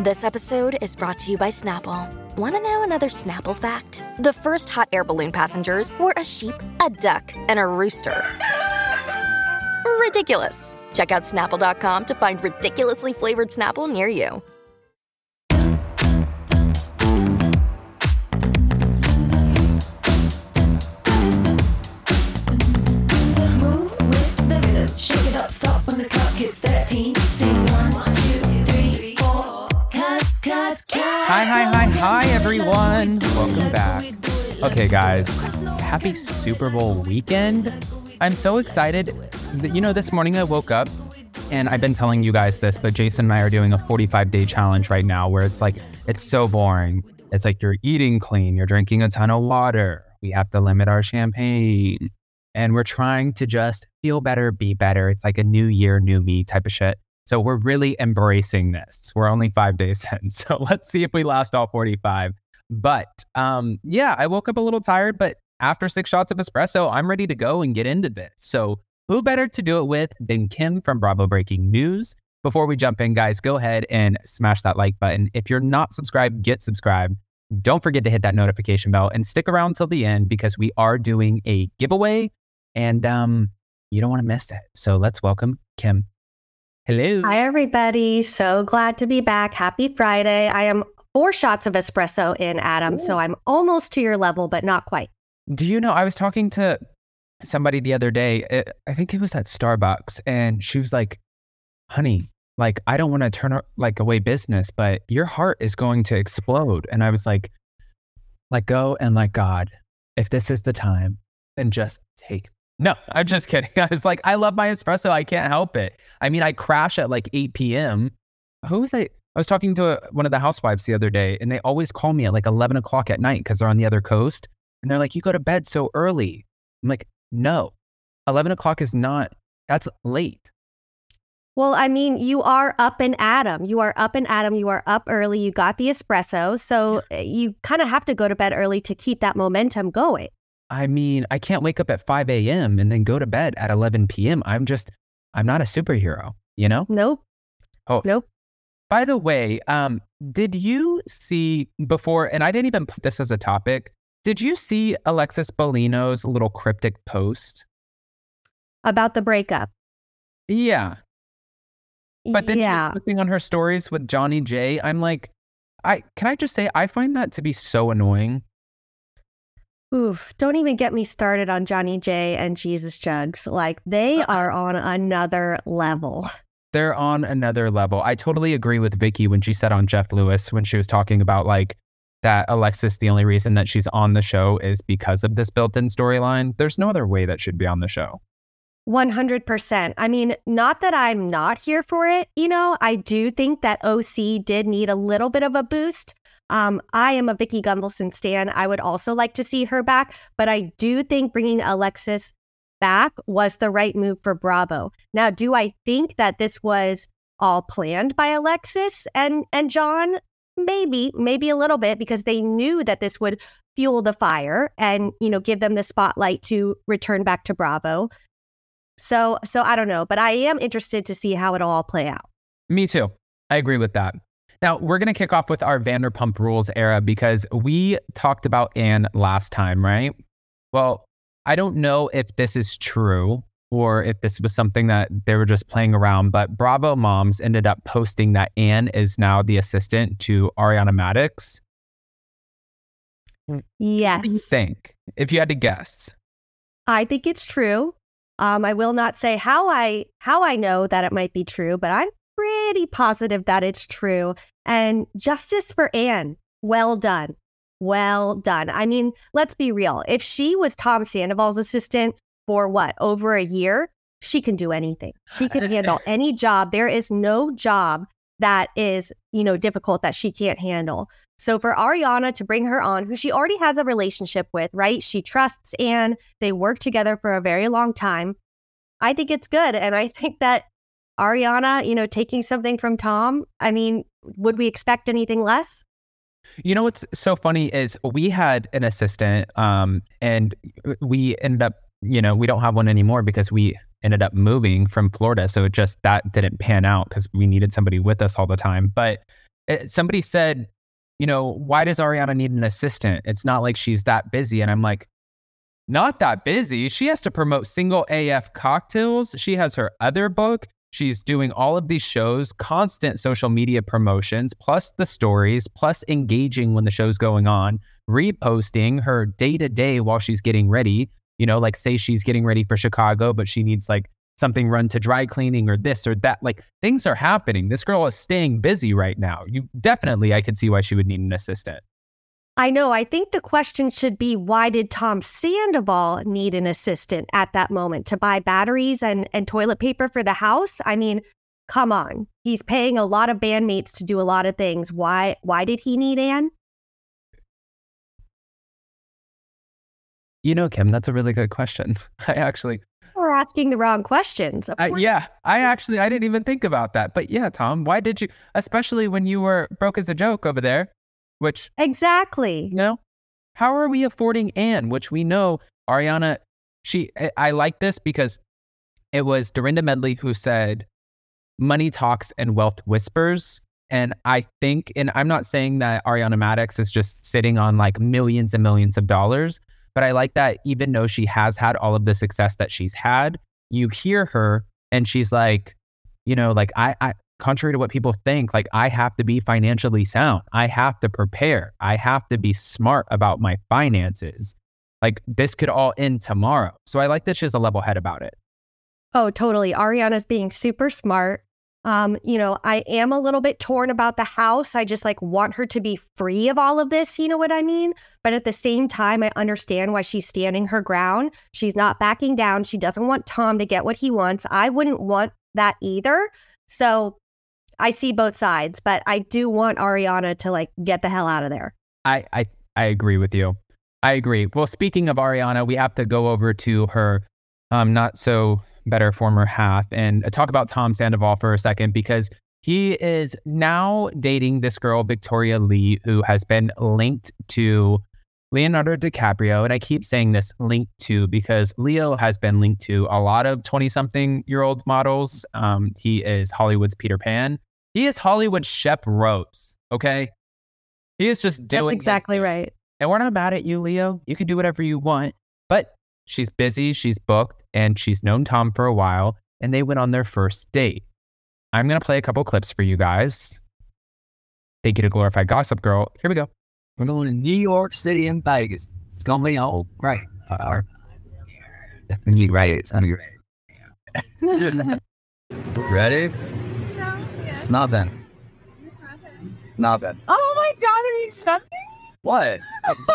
This episode is brought to you by Snapple. Want to know another Snapple fact? The first hot air balloon passengers were a sheep, a duck, and a rooster. Ridiculous. Check out snapple.com to find ridiculously flavored Snapple near you. Move with the rhythm. Shake it up, stop when the clock hits 13. Sing one, two, three, Hi, hi, hi, hi, everyone. Welcome back. Okay, guys, happy Super Bowl weekend. I'm so excited. You know, this morning I woke up and I've been telling you guys this, but Jason and I are doing a 45 day challenge right now where it's like, it's so boring. It's like you're eating clean, you're drinking a ton of water. We have to limit our champagne. And we're trying to just feel better, be better. It's like a new year, new me type of shit. So we're really embracing this. We're only five days in. So let's see if we last all 45. But um, yeah, I woke up a little tired, but after six shots of espresso, I'm ready to go and get into this. So who better to do it with than Kim from Bravo Breaking News? Before we jump in, guys, go ahead and smash that like button. If you're not subscribed, get subscribed. Don't forget to hit that notification bell and stick around till the end because we are doing a giveaway and um, you don't want to miss it. So let's welcome Kim. Hello. Hi, everybody. So glad to be back. Happy Friday. I am four shots of espresso in, Adam. So I'm almost to your level, but not quite. Do you know, I was talking to somebody the other day, it, I think it was at Starbucks, and she was like, honey, like, I don't want to turn like away business, but your heart is going to explode. And I was like, let go and let God. If this is the time, then just take. No, I'm just kidding. I was like, I love my espresso. I can't help it. I mean, I crash at like 8 p.m. Who was I? I was talking to one of the housewives the other day, and they always call me at like 11 o'clock at night because they're on the other coast. And they're like, you go to bed so early. I'm like, no, 11 o'clock is not, that's late. Well, I mean, you are up and Adam. You are up and Adam. You are up early. You got the espresso. So uh, you kind of have to go to bed early to keep that momentum going. I mean, I can't wake up at 5 a.m. and then go to bed at 11 p.m. I'm just, I'm not a superhero, you know? Nope. Oh. Nope. By the way, um, did you see before, and I didn't even put this as a topic, did you see Alexis Bellino's little cryptic post? About the breakup. Yeah. But then yeah. she's posting on her stories with Johnny J. I'm like, I can I just say I find that to be so annoying. Oof, don't even get me started on Johnny J and Jesus Jugs. Like they uh, are on another level. They're on another level. I totally agree with Vicki when she said on Jeff Lewis when she was talking about like that Alexis, the only reason that she's on the show is because of this built in storyline. There's no other way that should be on the show. 100%. I mean, not that I'm not here for it. You know, I do think that OC did need a little bit of a boost. Um, I am a Vicki Gunvalson stan. I would also like to see her back, but I do think bringing Alexis back was the right move for Bravo. Now, do I think that this was all planned by Alexis and and John? Maybe, maybe a little bit because they knew that this would fuel the fire and you know give them the spotlight to return back to Bravo. So, so I don't know, but I am interested to see how it'll all play out. Me too. I agree with that. Now, we're going to kick off with our Vanderpump Rules era because we talked about Anne last time, right? Well, I don't know if this is true or if this was something that they were just playing around, but Bravo Moms ended up posting that Anne is now the assistant to Ariana Madix. Yes, What do you think? If you had to guess, I think it's true. Um, I will not say how I how I know that it might be true, but I'm pretty positive that it's true. And justice for Anne. Well done. Well done. I mean, let's be real. If she was Tom Sandoval's assistant for what, over a year, she can do anything. She can handle any job. There is no job that is, you know, difficult that she can't handle. So for Ariana to bring her on, who she already has a relationship with, right? She trusts Anne. They work together for a very long time. I think it's good. And I think that Ariana, you know, taking something from Tom, I mean, would we expect anything less? You know what's so funny is we had an assistant, um, and we ended up, you know, we don't have one anymore because we ended up moving from Florida. So it just that didn't pan out because we needed somebody with us all the time. But eh, somebody said, you know, why does Ariana need an assistant? It's not like she's that busy. And I'm like, not that busy. She has to promote single AF cocktails. She has her other book. She's doing all of these shows, constant social media promotions, plus the stories, plus engaging when the show's going on, reposting her day to day while she's getting ready. You know, like say she's getting ready for Chicago, but she needs like something run to dry cleaning or this or that. Like things are happening. This girl is staying busy right now. You definitely, I could see why she would need an assistant. I know. I think the question should be why did Tom Sandoval need an assistant at that moment to buy batteries and, and toilet paper for the house? I mean, come on. He's paying a lot of bandmates to do a lot of things. Why why did he need Anne? You know, Kim, that's a really good question. I actually We're asking the wrong questions. I, yeah, I actually I didn't even think about that. But yeah, Tom, why did you especially when you were broke as a joke over there, which Exactly. you know, how are we affording Anne, which we know Ariana she I, I like this because it was Dorinda Medley who said money talks and wealth whispers. And I think, and I'm not saying that Ariana Madix is just sitting on like millions and millions of dollars, but I like that even though she has had all of the success that she's had, you hear her and she's like, you know, like I, I contrary to what people think, like I have to be financially sound. I have to prepare. I have to be smart about my finances. Like this could all end tomorrow. So I like that she has a level head about it. Oh, totally. Ariana's being super smart. Um, you know, I am a little bit torn about the house. I just like want her to be free of all of this, you know what I mean? But at the same time, I understand why she's standing her ground. She's not backing down. She doesn't want Tom to get what he wants. I wouldn't want that either. So I see both sides, but I do want Ariana to like get the hell out of there. I, I I agree with you. I agree. Well, speaking of Ariana, we have to go over to her um not so better former half and talk about Tom Sandoval for a second because he is now dating this girl Victoria Lee who has been linked to Leonardo DiCaprio and I keep saying this linked to because Leo has been linked to a lot of 20 something year old models. Um he is Hollywood's Peter Pan. He is Hollywood Shep Rose, okay? He is just doing That's his exactly thing. right. And we're not mad at you, Leo. You can do whatever you want. But she's busy, she's booked, and she's known Tom for a while, and they went on their first date. I'm going to play a couple clips for you guys. Thank you to Glorified Gossip Girl. Here we go. We're going to New York City and Vegas. It's gonna be all great. Uh, it's gonna be great. It's gonna be great. Ready? It's nothing. It's nothing. Oh my god, are you something? What?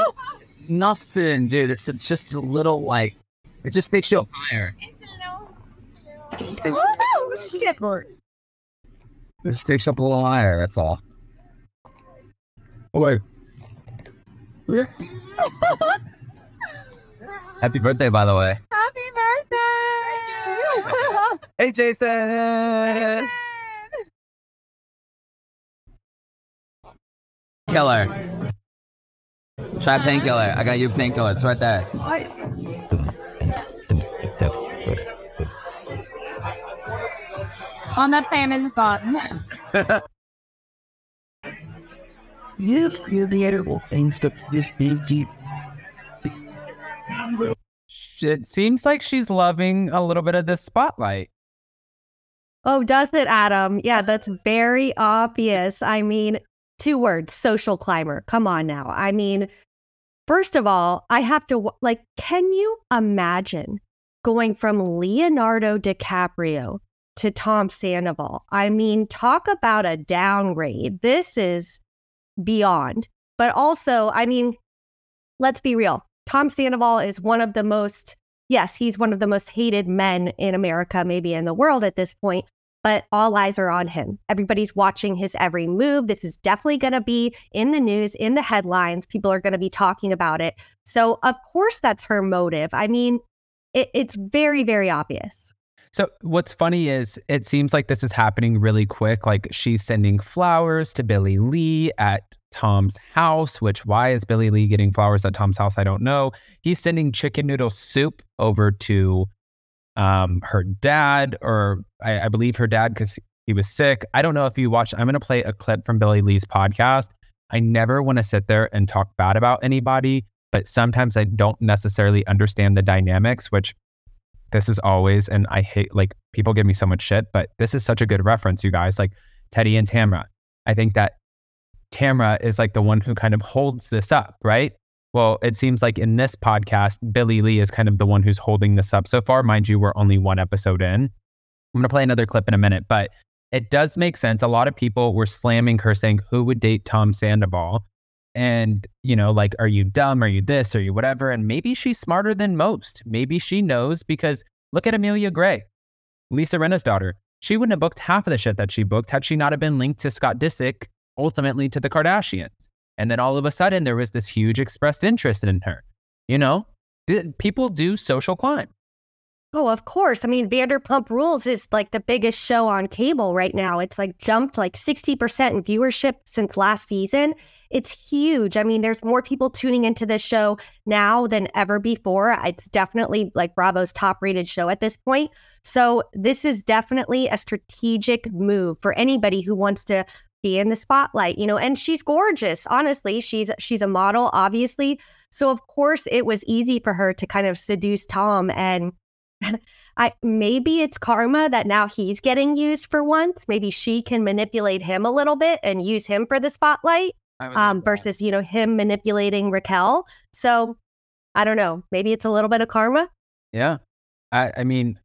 nothing, dude. It's it's just a little like it just makes you higher. Oh shit. It just takes you up a little higher. That's all. Oh wait. Yeah. Happy birthday, by the way. Happy birthday! Hey, Jason. Killer. Try painkiller. I got you painkiller. It's right there. On the pan in the bottom. You feel the edible things to this busy. It seems like she's loving a little bit of the spotlight. Oh, does it, Adam? Yeah, that's very obvious. I mean, two words social climber. Come on now. I mean, first of all, I have to, like, can you imagine going from Leonardo DiCaprio to Tom Sandoval? I mean, talk about a downgrade. This is beyond. But also, I mean, let's be real. Tom Sandoval is one of the most, yes, he's one of the most hated men in America, maybe in the world at this point, but all eyes are on him. Everybody's watching his every move. This is definitely going to be in the news, in the headlines. People are going to be talking about it. So, of course, that's her motive. I mean, it, it's very, very obvious. So what's funny is it seems like this is happening really quick. Like she's sending flowers to Billie Lee at Tom's house, which why is Billie Lee getting flowers at Tom's house? I don't know. He's sending chicken noodle soup over to um, her dad, or I, I believe her dad, because He was sick. I don't know if you watched. I'm going to play a clip from Billie Lee's podcast. I never want to sit there and talk bad about anybody, but sometimes I don't necessarily understand the dynamics, which this is always, and I hate like people give me so much shit, but this is such a good reference, you guys. Like Teddy and Tamra. I think that Tamra is like the one who kind of holds this up, right? Well, it seems like in this podcast, Billie Lee is kind of the one who's holding this up so far. Mind you, we're only one episode in. I'm going to play another clip in a minute, but it does make sense. A lot of people were slamming her saying, Who would date Tom Sandoval? And, you know, like, are you dumb? Are you this? Are you whatever? And maybe she's smarter than most. Maybe she knows because look at Amelia Gray, Lisa Rinna's daughter. She wouldn't have booked half of the shit that she booked had she not have been linked to Scott Disick, ultimately to the Kardashians. And then all of a sudden, there was this huge expressed interest in her. You know, th- people do social climb. Oh, of course. I mean, Vanderpump Rules is like the biggest show on cable right now. It's like jumped like 60% in viewership since last season. It's huge. I mean, there's more people tuning into this show now than ever before. It's definitely like Bravo's top rated show at this point. So, this is definitely a strategic move for anybody who wants to be in the spotlight, you know, and she's gorgeous. Honestly, she's she's a model obviously. So, of course, it was easy for her to kind of seduce Tom and I maybe it's karma that now he's getting used for once. Maybe she can manipulate him a little bit and use him for the spotlight, um, versus you know him manipulating Raquel. So I don't know. Maybe it's a little bit of karma. Yeah. I, I mean,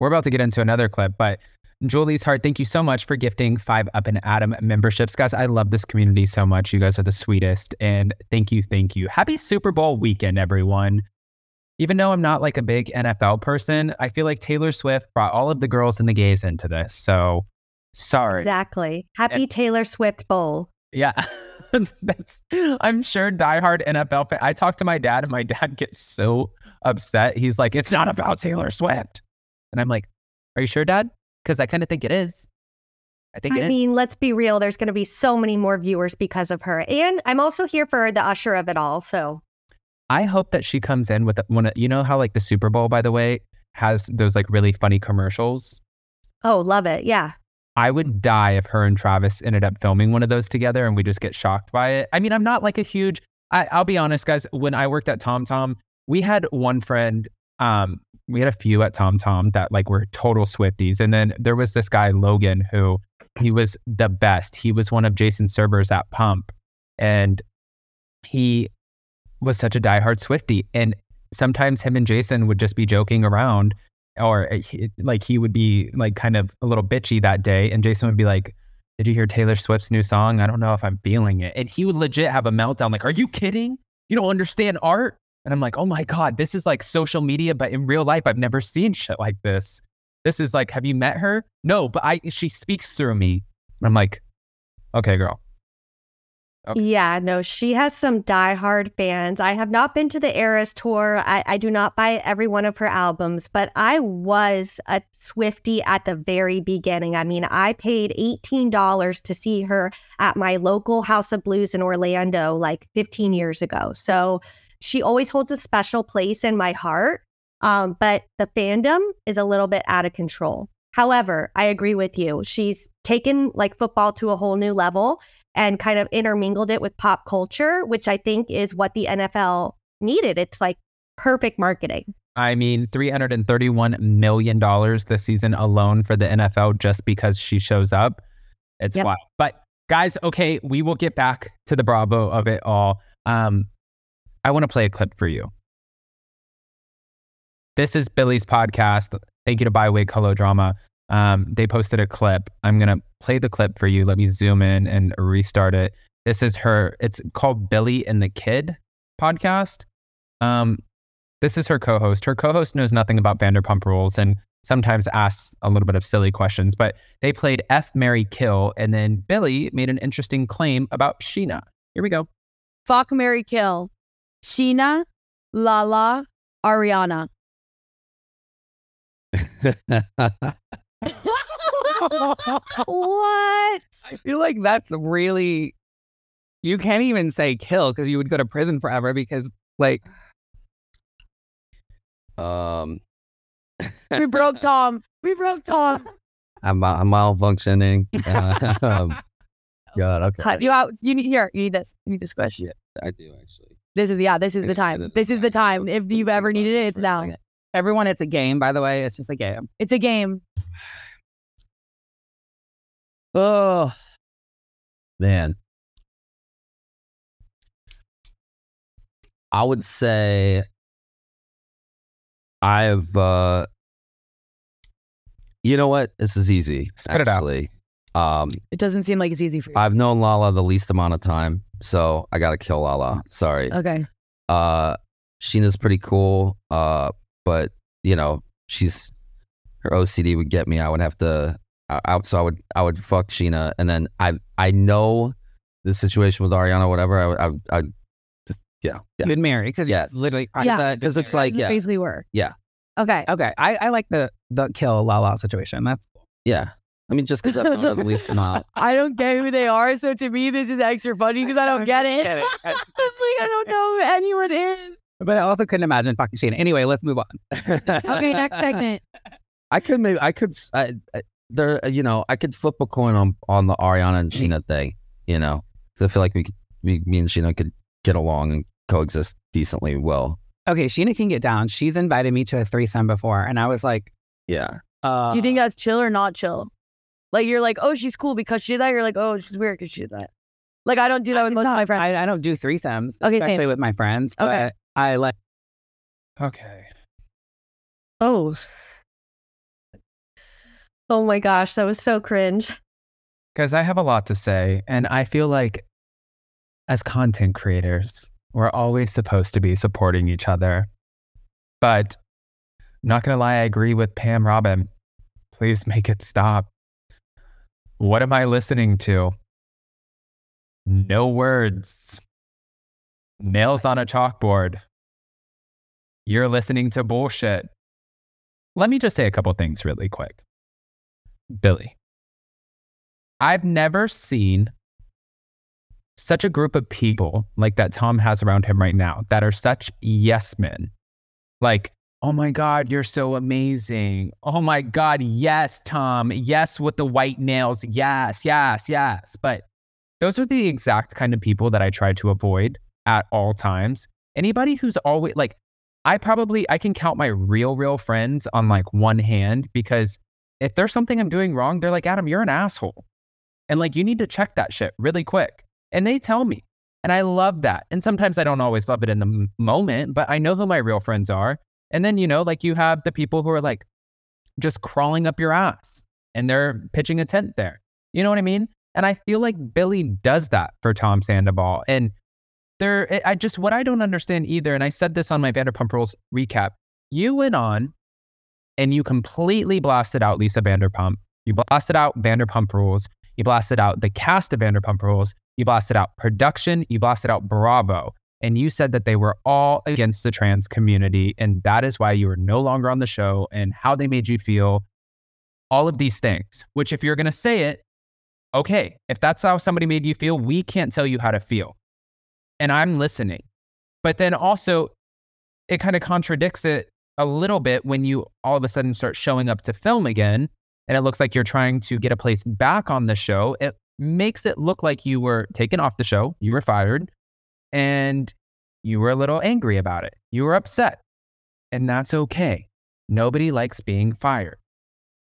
we're about to get into another clip, but Julie's Heart, thank you so much for gifting five Up and Adam memberships. Guys, I love this community so much. You guys are the sweetest. And thank you, thank you. Happy Super Bowl weekend, everyone. Even though I'm not like a big NFL person, I feel like Taylor Swift brought all of the girls and the gays into this. So sorry. Exactly. Happy eh. Taylor Swift Bowl. Yeah. That's, I'm sure diehard NFL fan. I talked to my dad, and my dad gets so upset. He's like, "It's not about Taylor Swift," and I'm like, "Are you sure, Dad? Because I kind of think it is. I think it I is." mean, let's be real. There's going to be so many more viewers because of her, and I'm also here for the usher of it all. So I hope that she comes in with one. You know how like the Super Bowl, by the way, has those like really funny commercials. oh, love it. Yeah. I would die if her and Travis ended up filming one of those together and we just get shocked by it. I mean, I'm not like a huge, I, I'll be honest, guys. When I worked at TomTom, we had one friend, um, we had a few at Tom Tom that like were total Swifties. And then there was this guy, Logan, who he was the best. He was one of Jason Servers at Pump. And he was such a diehard Swifty. And sometimes him and Jason would just be joking around or he, like he would be like kind of a little bitchy that day and Jason would be like did you hear Taylor Swift's new song I don't know if I'm feeling it and he would legit have a meltdown like are you kidding you don't understand art and I'm like oh my god this is like social media but in real life I've never seen shit like this this is like have you met her no but I she speaks through me and I'm like okay girl Okay. Yeah, no, she has some diehard fans. I have not been to the Eras tour. I, I do not buy every one of her albums, but I was a Swifty at the very beginning. I mean, I paid $18 to see her at my local House of Blues in Orlando like 15 years ago. So she always holds a special place in my heart. Um, but the fandom is a little bit out of control. However, I agree with you. She's taken like football to a whole new level and kind of intermingled it with pop culture, which I think is what the NFL needed. It's like perfect marketing. I mean, $331 million this season alone for the NFL just because she shows up. It's Yep. wild. But guys, okay, we will get back to the Bravo of it all. Um, I want to play a clip for you. This is Billie's podcast. Thank you to Byway Color Drama. Um, they posted a clip. I'm going to play the clip for you. Let me zoom in and restart it. This is her, it's called Billie and the Kid podcast. Um, this is her co-host. Her co-host knows nothing about Vanderpump Rules and sometimes asks a little bit of silly questions. But they played F, Mary, Kill, and then Billie made an interesting claim about Scheana. Here we go. Fuck Mary Kill. Scheana, Lala, Ariana. what? I feel like that's really you can't even say kill because you would go to prison forever because like um We broke Tom. We broke Tom. I'm, I'm malfunctioning. Uh, um, God, okay. Cut you out. You need here. You need this. You need this question. I do actually. This is yeah. This is the time. This is the time. If you've ever needed it, it's now. Everyone, it's a game, by the way. It's just a game. It's a game. Oh, man. I would say I've, uh, you know what? This is easy. Spit it out. Actually. Um, It doesn't seem like it's easy for you. I've known Lala the least amount of time, so I gotta kill Lala. Sorry. okay. Uh, Scheana's pretty cool. Uh, but you know, she's her OCD would get me. I would have to. I, I, so I would I would fuck Scheana, and then I I know the situation with Ariana, whatever. I I, I just yeah yeah You'd marry because Yeah. literally. Yeah. because it's like yeah Basically, were. Yeah. Okay. Okay, I, I like the the kill Lala situation. That's yeah. I mean, just because I've known her the least amount. I don't get who they are, so to me, this is extra funny because I don't get it. Get it. it's like I don't know who anyone is. But I also couldn't imagine fucking Scheana. Anyway, let's move on. Okay, next segment. I could maybe I could s- I, I- there you know I could flip a coin on on the Ariana and Scheana thing. You know, because I feel like we could we, me and Scheana could get along and coexist decently well. Okay, Scheana can get down. She's invited me to a threesome before, and I was like, Yeah. uh, you think that's chill or not chill? Like you're like, oh, she's cool because she did that. You're like, oh, she's weird because she did that. Like I don't do that with most of my friends. I, I don't do threesomes, Okay, same. especially with my friends. Okay. I like. Okay. oh, Oh my gosh, that was so cringe. Because I have a lot to say, and I feel like as content creators, we're always supposed to be supporting each other. But not gonna lie, I agree with Pam Robin. Please make it stop. What am I listening to? No words. Nails on a chalkboard. You're listening to bullshit. Let me just say a couple things really quick. Billie. I've never seen such a group of people like that Tom has around him right now that are such yes men. Like, oh my God, you're so amazing. Oh my God, yes, Tom. Yes, with the white nails. Yes, yes, yes. But those are the exact kind of people that I try to avoid at all times. Anybody who's always like, I probably I can count my real, real friends on like one hand because if there's something I'm doing wrong, they're like, Adam, you're an asshole. And like, you need to check that shit really quick. And they tell me. And I love that. And sometimes I don't always love it in the moment, but I know who my real friends are. And then, you know, like you have the people who are like just crawling up your ass and they're pitching a tent there. You know what I mean? And I feel like Billie does that for Tom Sandoval. And there, I- I just, what I don't understand either, and I said this on my Vanderpump Rules recap, you went on and you completely blasted out Lisa Vanderpump. You blasted out Vanderpump Rules. You blasted out the cast of Vanderpump Rules. You blasted out production. You blasted out Bravo. And you said that they were all against the trans community. And that is why you were no longer on the show and how they made you feel. All of these things, which, if you're going to say it, okay, if that's how somebody made you feel, we can't tell you how to feel. And I'm listening. But then also, it kind of contradicts it a little bit when you all of a sudden start showing up to film again and it looks like you're trying to get a place back on the show. It makes it look like you were taken off the show, you were fired, and you were a little angry about it. You were upset. And that's okay. Nobody likes being fired.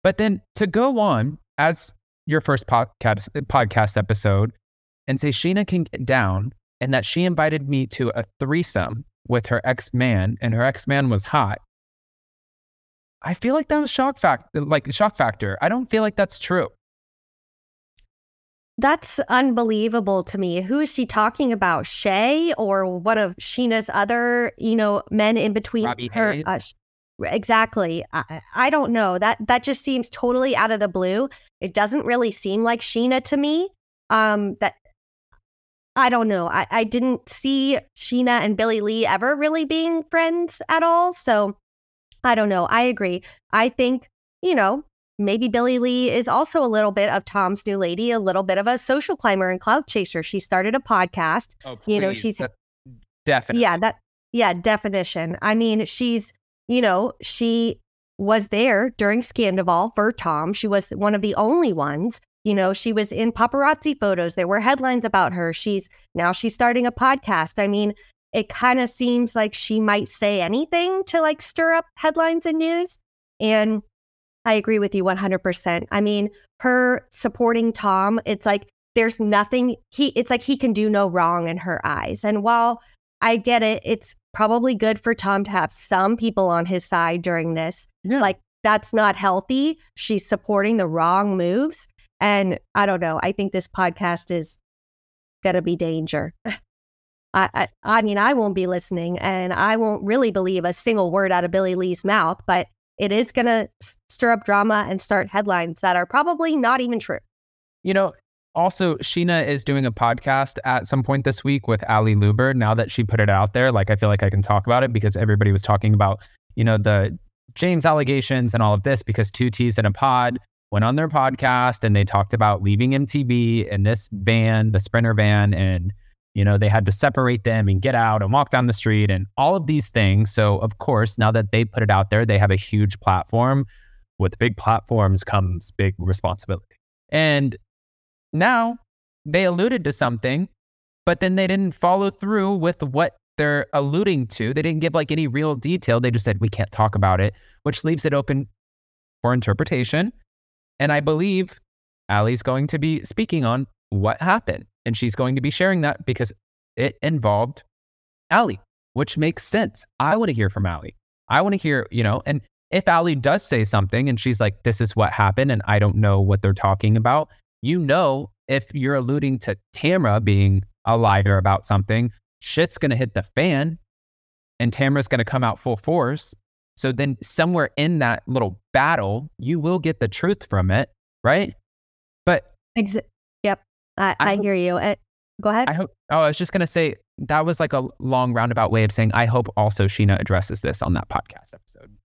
But then to go on as your first podcast, podcast episode and say Scheana can get down and that she invited me to a threesome with her ex man and her ex man was hot. I feel like that was shock factor, like shock factor. I don't feel like that's true. That's unbelievable to me. Who is she talking about? Shay or one of Scheana's other, you know, men in between Robbie her? Uh, exactly. I, I don't know. That that just seems totally out of the blue. It doesn't really seem like Scheana to me. Um, that I don't know. I, I didn't see Scheana and Billie Lee ever really being friends at all. So I don't know. I agree. I think, you know, maybe Billie Lee is also a little bit of Tom's new lady, a little bit of a social climber and cloud chaser. She started a podcast. Oh, You know, she's- definitely. Yeah, that yeah, definition. I mean, she's, you know, she was there during Scandival for Tom. She was one of the only ones. You know, she was in paparazzi photos. There were headlines about her. She's now she's starting a podcast. I mean, it kind of seems like she might say anything to like stir up headlines and news. And I agree with you 100%. I mean, her supporting Tom, it's like there's nothing he it's like he can do no wrong in her eyes. And while I get it, it's probably good for Tom to have some people on his side during this. Yeah. Like that's not healthy. She's supporting the wrong moves. And I don't know. I think this podcast is gonna be danger. I, I, I mean, I won't be listening, and I won't really believe a single word out of Billie Lee's mouth. But it is gonna stir up drama and start headlines that are probably not even true. You know, also, Scheana is doing a podcast at some point this week with Ally Lewber. Now that she put it out there, like I feel like I can talk about it because everybody was talking about, you know, the James allegations and all of this because two T's in a pod went on their podcast and they talked about leaving MTV and this van, the Sprinter van, and you know they had to separate them and get out and walk down the street and all of these things. So of course, now that they put it out there, they have a huge platform. With big platforms comes big responsibility. And now they alluded to something, but then they didn't follow through with what they're alluding to. They didn't give like any real detail. They just said, we can't talk about it, which leaves it open for interpretation. And I believe Ally's going to be speaking on what happened. And she's going to be sharing that because it involved Ally, which makes sense. I want to hear from Ally. I want to hear, you know, and if Ally does say something and she's like, this is what happened and I don't know what they're talking about, you know, if you're alluding to Tamra being a liar about something, shit's going to hit the fan and Tamra's going to come out full force. So then, somewhere in that little battle, you will get the truth from it, right? But Ex- I, I I, hope- hear you. Uh, go ahead. I hope, oh, I was just going to say that was like a long roundabout way of saying, I hope also Scheana addresses this on that podcast episode.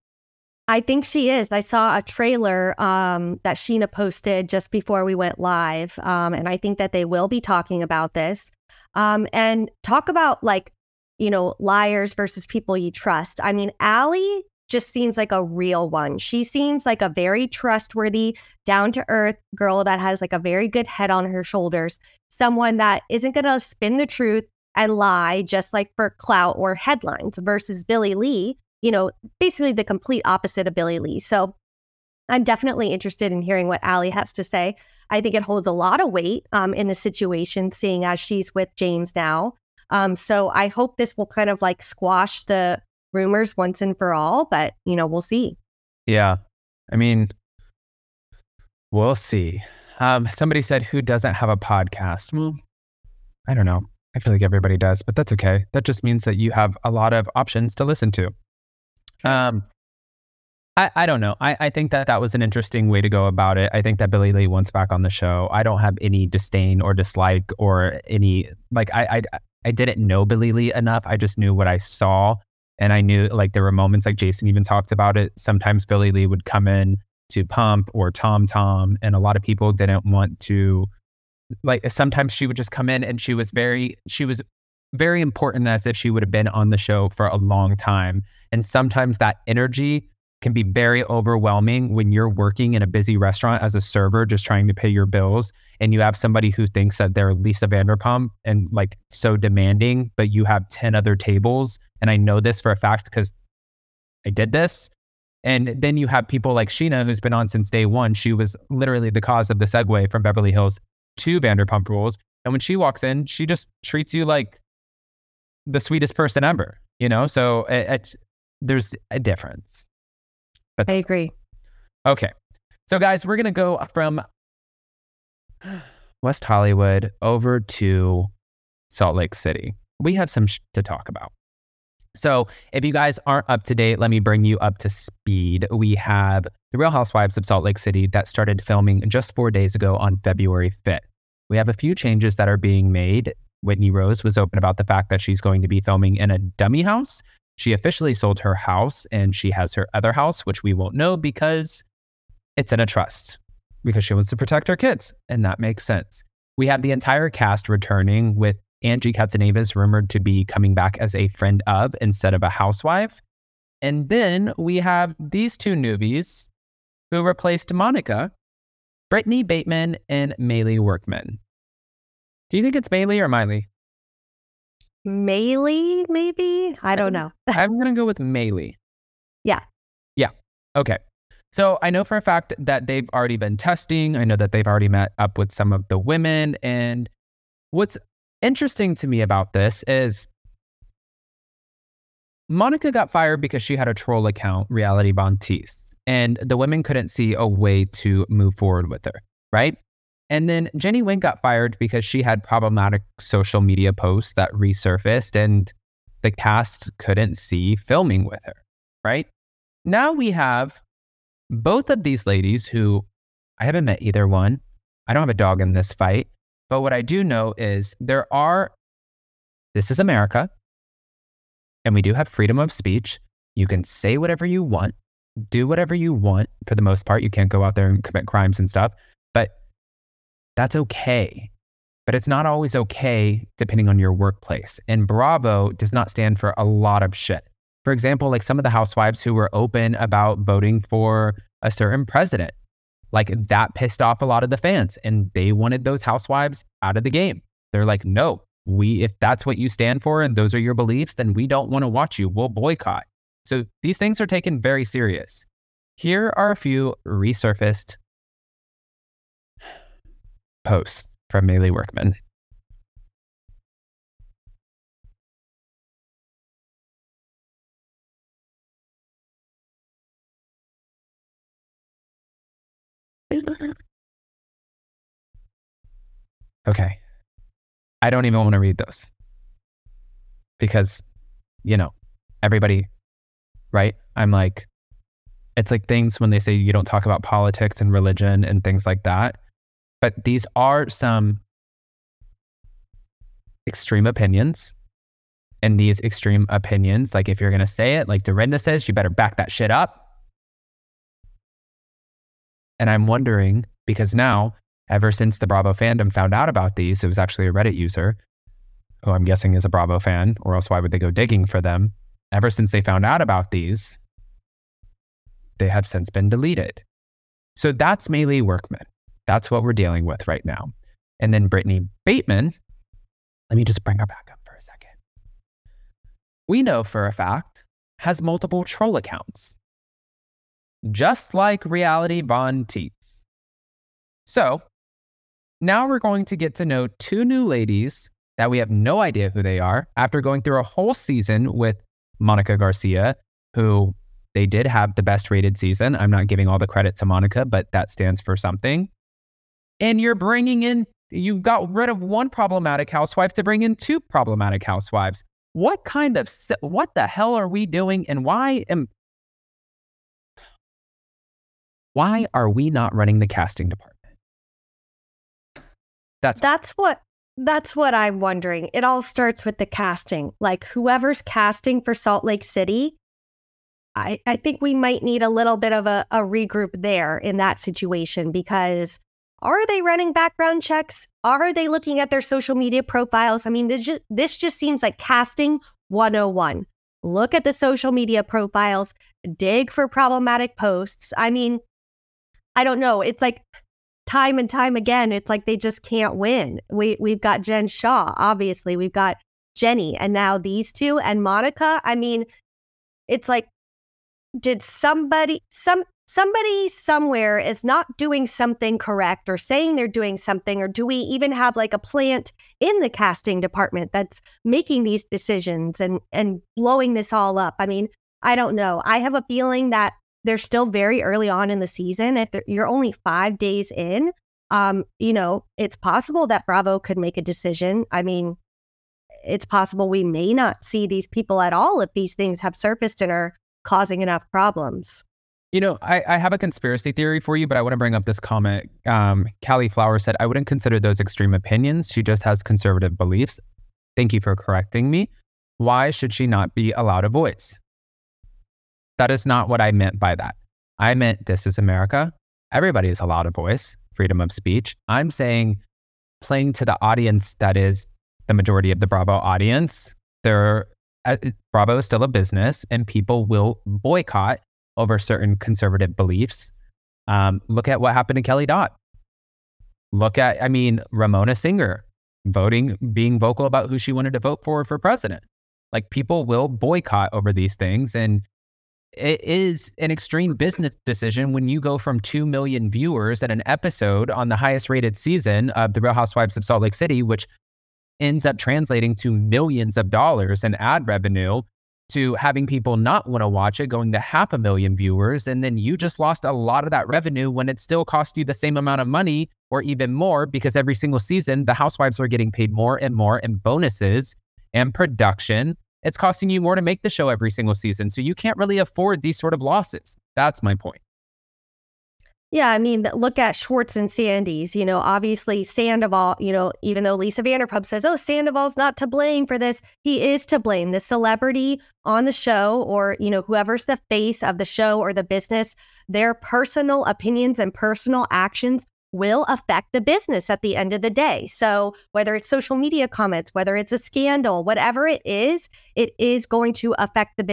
I think she is. I saw a trailer um, that Scheana posted just before we went live. Um, and I think that they will be talking about this um, and talk about like, you know, liars versus people you trust. I mean, Ally just seems like a real one. She seems like a very trustworthy, down to earth girl that has like a very good head on her shoulders, someone that isn't going to spin the truth and lie just like for clout or headlines versus Billie Lee, you know, basically the complete opposite of Billie Lee. So I'm definitely interested in hearing what Ally has to say. I think it holds a lot of weight um, in the situation, seeing as she's with James now. Um, so I hope this will kind of like squash the rumors once and for all, but you know, we'll see. Yeah. I mean, we'll see. Um, somebody said, who doesn't have a podcast? Well, I don't know. I feel like everybody does, but that's okay. That just means that you have a lot of options to listen to. Um, I, I don't know. I, I think that that was an interesting way to go about it. I think that Billie Lee wants back on the show. I don't have any disdain or dislike or any like I I I didn't know Billie Lee enough. I just knew what I saw, and I knew like there were moments like Jason even talked about it. Sometimes Billie Lee would come in to Pump or Tom Tom, and a lot of people didn't want to. Like sometimes she would just come in and she was very she was very important as if she would have been on the show for a long time. And sometimes that energy can be very overwhelming when you're working in a busy restaurant as a server, just trying to pay your bills, and you have somebody who thinks that they're Lisa Vanderpump and like so demanding, but you have 10 other tables. And I know this for a fact because I did this. And then you have people like Scheana, who's been on since day one. She was literally the cause of the segue from Beverly Hills to Vanderpump Rules. And when she walks in, she just treats you like the sweetest person ever, you know? So it, it's, there's a difference. But I agree. Okay. So, guys, we're going to go from West Hollywood over to Salt Lake City. We have some sh- to talk about. So, if you guys aren't up to date, let me bring you up to speed. We have The Real Housewives of Salt Lake City that started filming just four days ago on February 5th. We have a few changes that are being made. Whitney Rose was open about the fact that she's going to be filming in a dummy house. She officially sold her house and she has her other house, which we won't know because it's in a trust because she wants to protect her kids. And that makes sense. We have the entire cast returning with Angie Katsanevas rumored to be coming back as a friend of instead of a housewife. And then we have these two newbies who replaced Monica, Britani Bateman and Meili Workman. Do you think it's Maylee or Miley? Maylee, maybe? I don't know. I'm going to go with Maylee. Yeah. Yeah. Okay. So I know for a fact that they've already been testing. I know that they've already met up with some of the women. And what's interesting to me about this is Monica got fired because she had a troll account, Reality Von Tease, and the women couldn't see a way to move forward with her, right? And then Jennie Nguyen got fired because she had problematic social media posts that resurfaced and the cast couldn't see filming with her, right? Now we have both of these ladies who I haven't met either one. I don't have a dog in this fight. But what I do know is there are, this is America, and we do have freedom of speech. You can say whatever you want, do whatever you want for the most part. You can't go out there and commit crimes and stuff, that's okay. But it's not always okay depending on your workplace. And Bravo does not stand for a lot of shit. For example, like some of the housewives who were open about voting for a certain president, like that pissed off a lot of the fans and they wanted those housewives out of the game. They're like, no, we, if that's what you stand for and those are your beliefs, then we don't want to watch you. We'll boycott. So these things are taken very serious. Here are a few resurfaced posts from Meili Workman. Okay. I don't even want to read those because, you know, everybody, right? I'm like, it's like things when they say you don't talk about politics and religion and things like that. But these are some extreme opinions. And these extreme opinions, like if you're going to say it, like Dorinda says, you better back that shit up. And I'm wondering because now, ever since the Bravo fandom found out about these, it was actually a Reddit user who I'm guessing is a Bravo fan, or else why would they go digging for them? Ever since they found out about these, they have since been deleted. So that's Meili Workman. That's what we're dealing with right now. And then Britani Bateman, let me just bring her back up for a second. We know for a fact has multiple troll accounts, just like Reality Von Tease. So now we're going to get to know two new ladies that we have no idea who they are after going through a whole season with Monica Garcia, who they did have the best rated season. I'm not giving all the credit to Monica, but that stands for something. And you're bringing in, you got rid of one problematic housewife to bring in two problematic housewives. What kind of, what the hell are we doing? And why am, why are we not running the casting department? That's That's what that's what I'm wondering. It all starts with the casting. Like whoever's casting for Salt Lake City, I, I think we might need a little bit of a, a regroup there in that situation because are they running background checks? Are they looking at their social media profiles? I mean, this just, this just seems like casting 101. Look at the social media profiles, dig for problematic posts. I mean, I don't know. It's like time and time again, it's like they just can't win. We we've got Jen Shah, obviously. We've got Jenny, and now these two and Monica. I mean, it's like, did somebody some somebody somewhere is not doing something correct or saying they're doing something, or do we even have like a plant in the casting department that's making these decisions and and blowing this all up? I mean, I don't know. I have a feeling that they're still very early on in the season. If you're only five days in, um, you know, it's possible that Bravo could make a decision. I mean, it's possible we may not see these people at all if these things have surfaced and are causing enough problems. You know, I, I have a conspiracy theory for you, but I want to bring up this comment. Um, Callie Flower said, I wouldn't consider those extreme opinions. She just has conservative beliefs. Thank you for correcting me. Why should she not be allowed a voice? That is not what I meant by that. I meant this is America. Everybody is allowed a voice, freedom of speech. I'm saying playing to the audience that is the majority of the Bravo audience. There uh, Bravo is still a business and people will boycott over certain conservative beliefs. Um, look at what happened to Kelly Dodd. Look at, I mean, Ramona Singer voting, being vocal about who she wanted to vote for for president. Like people will boycott over these things. And it is an extreme business decision when you go from 2 million viewers at an episode on the highest rated season of The Real Housewives of Salt Lake City, which ends up translating to millions of dollars in ad revenue to having people not want to watch it, going to half a million viewers. And then you just lost a lot of that revenue when it still cost you the same amount of money or even more because every single season, the housewives are getting paid more and more in bonuses and production. It's costing you more to make the show every single season. So you can't really afford these sort of losses. That's my point. Yeah, I mean, look at Schwartz and Sandy's. You know, obviously Sandoval. You know, even though Lisa Vanderpump says, "Oh, Sandoval's not to blame for this," he is to blame. The celebrity on the show, or you know, whoever's the face of the show or the business, their personal opinions and personal actions will affect the business at the end of the day. So, whether it's social media comments, whether it's a scandal, whatever it is, it is going to affect the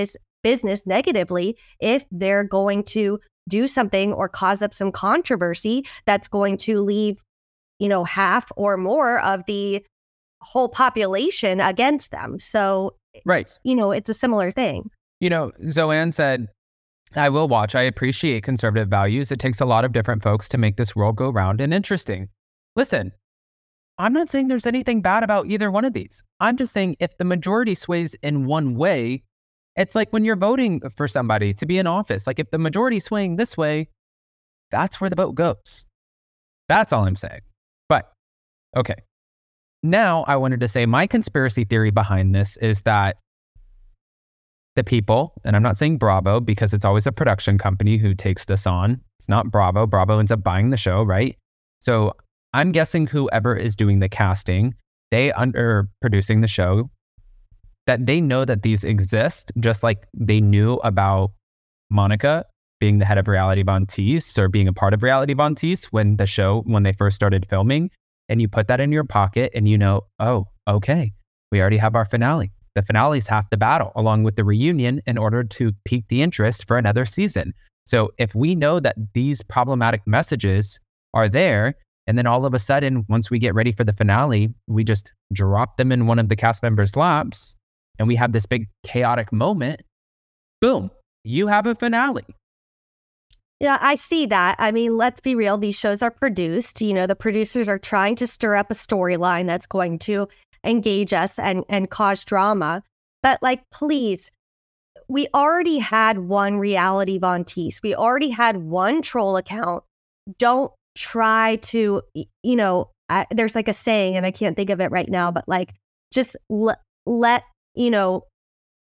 business negatively if they're going to do something or cause up some controversy that's going to leave, you know, half or more of the whole population against them. So, Right. you know, it's a similar thing. You know, Zoanne said, I will watch. I appreciate conservative values. It takes a lot of different folks to make this world go round and interesting. Listen, I'm not saying there's anything bad about either one of these. I'm just saying if the majority sways in one way, it's like when you're voting for somebody to be in office. Like if the majority swaying this way, that's where the vote goes. That's all I'm saying. But okay. Now I wanted to say my conspiracy theory behind this is that the people, and I'm not saying Bravo because it's always a production company who takes this on. It's not Bravo. Bravo ends up buying the show, right? So I'm guessing whoever is doing the casting, they under producing the show, that they know that these exist, just like they knew about Monica being the head of Reality Von Tease or being a part of Reality Von Tease when the show, when they first started filming. And you put that in your pocket and you know, oh, okay, we already have our finale. The finale is half the battle, along with the reunion, in order to pique the interest for another season. So if we know that these problematic messages are there, and then all of a sudden, once we get ready for the finale, we just drop them in one of the cast members' laps and we have this big chaotic moment, boom, you have a finale. Yeah, I see that. I mean, let's be real. These shows are produced. You know, the producers are trying to stir up a storyline that's going to engage us and and cause drama. But like, please, we already had one reality Von Tease. We already had one troll account. Don't try to, you know, I, there's like a saying, and I can't think of it right now, but like, just l- let you know,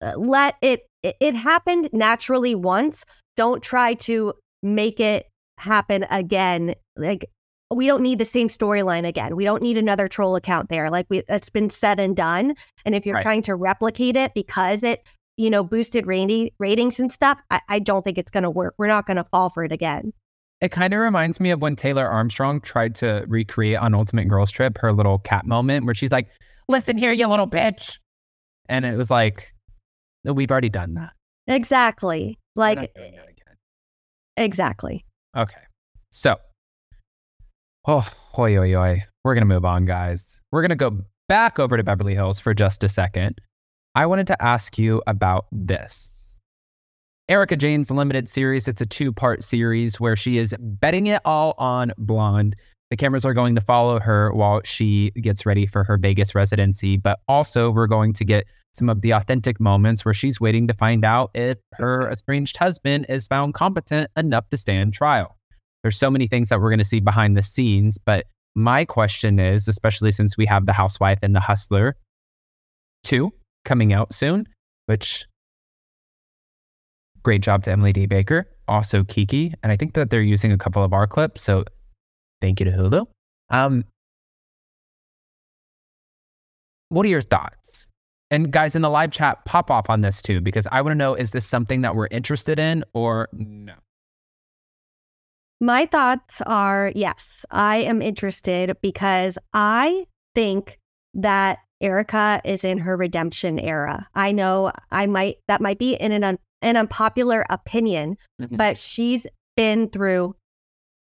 uh, let it. It happened naturally once. Don't try to make it happen again. Like we don't need the same storyline again. We don't need another troll account there. Like we it's been said and done. And if you're Right. trying to replicate it because it, you know, boosted rating, ratings and stuff, I, I don't think it's gonna work. We're not gonna fall for it again. It kind of reminds me of when Taylor Armstrong tried to recreate on Ultimate Girls Trip her little cat moment where she's like, listen here, you little bitch. And it was like, oh, we've already done that. Exactly. Like that again. exactly. Okay. So, oh, oi, oi, oi. We're going to move on, guys. We're going to go back over to Beverly Hills for just a second. I wanted to ask you about this. Erika Jayne's limited series. It's a two part series where she is betting it all on Blonde. The cameras are going to follow her while she gets ready for her Vegas residency, but also we're going to get some of the authentic moments where she's waiting to find out if her estranged husband is found competent enough to stand trial. There's so many things that we're going to see behind the scenes, but my question is, especially since we have The Housewife and The Hustler 2 coming out soon, which great job to Emily D. Baker, also Kiki. And I think that they're using a couple of our clips. So thank you to Hulu. Um, what are your thoughts? And guys in the live chat, pop off on this too, because I want to know is this something that we're interested in or no? My thoughts are yes, I am interested because I think that Erika is in her redemption era. I know I might that might be in an un, an unpopular opinion, Mhm. but she's been through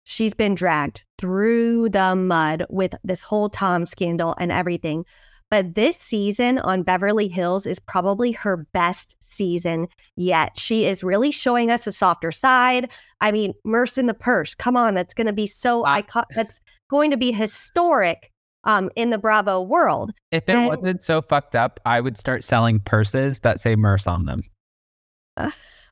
she's been dragged through the mud with this whole Tom scandal and everything. But this season on Beverly Hills is probably her best season yet. She is really showing us a softer side. I mean, Merce in the Purse, come on, that's going to be so I- icon. That's going to be historic um, in the Bravo world. If it And- wasn't so fucked up, I would start selling purses that say Merce on them.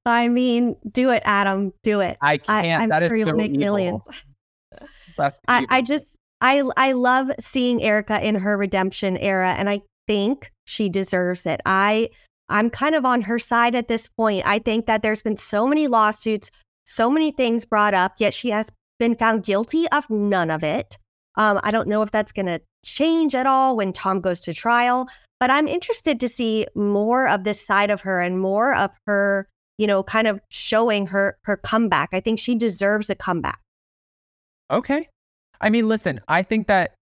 I mean, do it, Adam. Do it. I I, can't. I'm that is sure you'll so make evil. millions. I, I just I I love seeing Erika in her redemption era, and I think she deserves it. I I'm kind of on her side at this point. I think that there's been so many lawsuits, so many things brought up, yet she has been found guilty of none of it. Um, I don't know if that's going to change at all when Tom goes to trial, but I'm interested to see more of this side of her and more of her, you know, kind of showing her her comeback. I think she deserves a comeback. Okay. I mean, listen, I think that,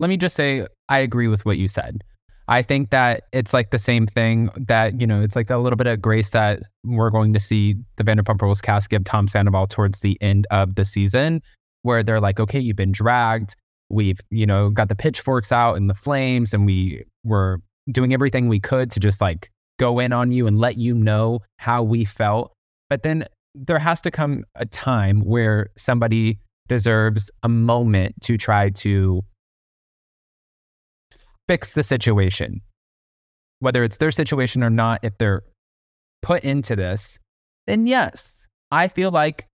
let me just say, I agree with what you said. I think that it's like the same thing that, you know, it's like a little bit of grace that we're going to see the Vanderpump Rules cast give Tom Sandoval towards the end of the season, where they're like, okay, you've been dragged. We've, you know, got the pitchforks out and the flames, and we were doing everything we could to just like go in on you and let you know how we felt. But then there has to come a time where somebody deserves a moment to try to fix the situation. Whether it's their situation or not, if they're put into this, then yes, I feel like,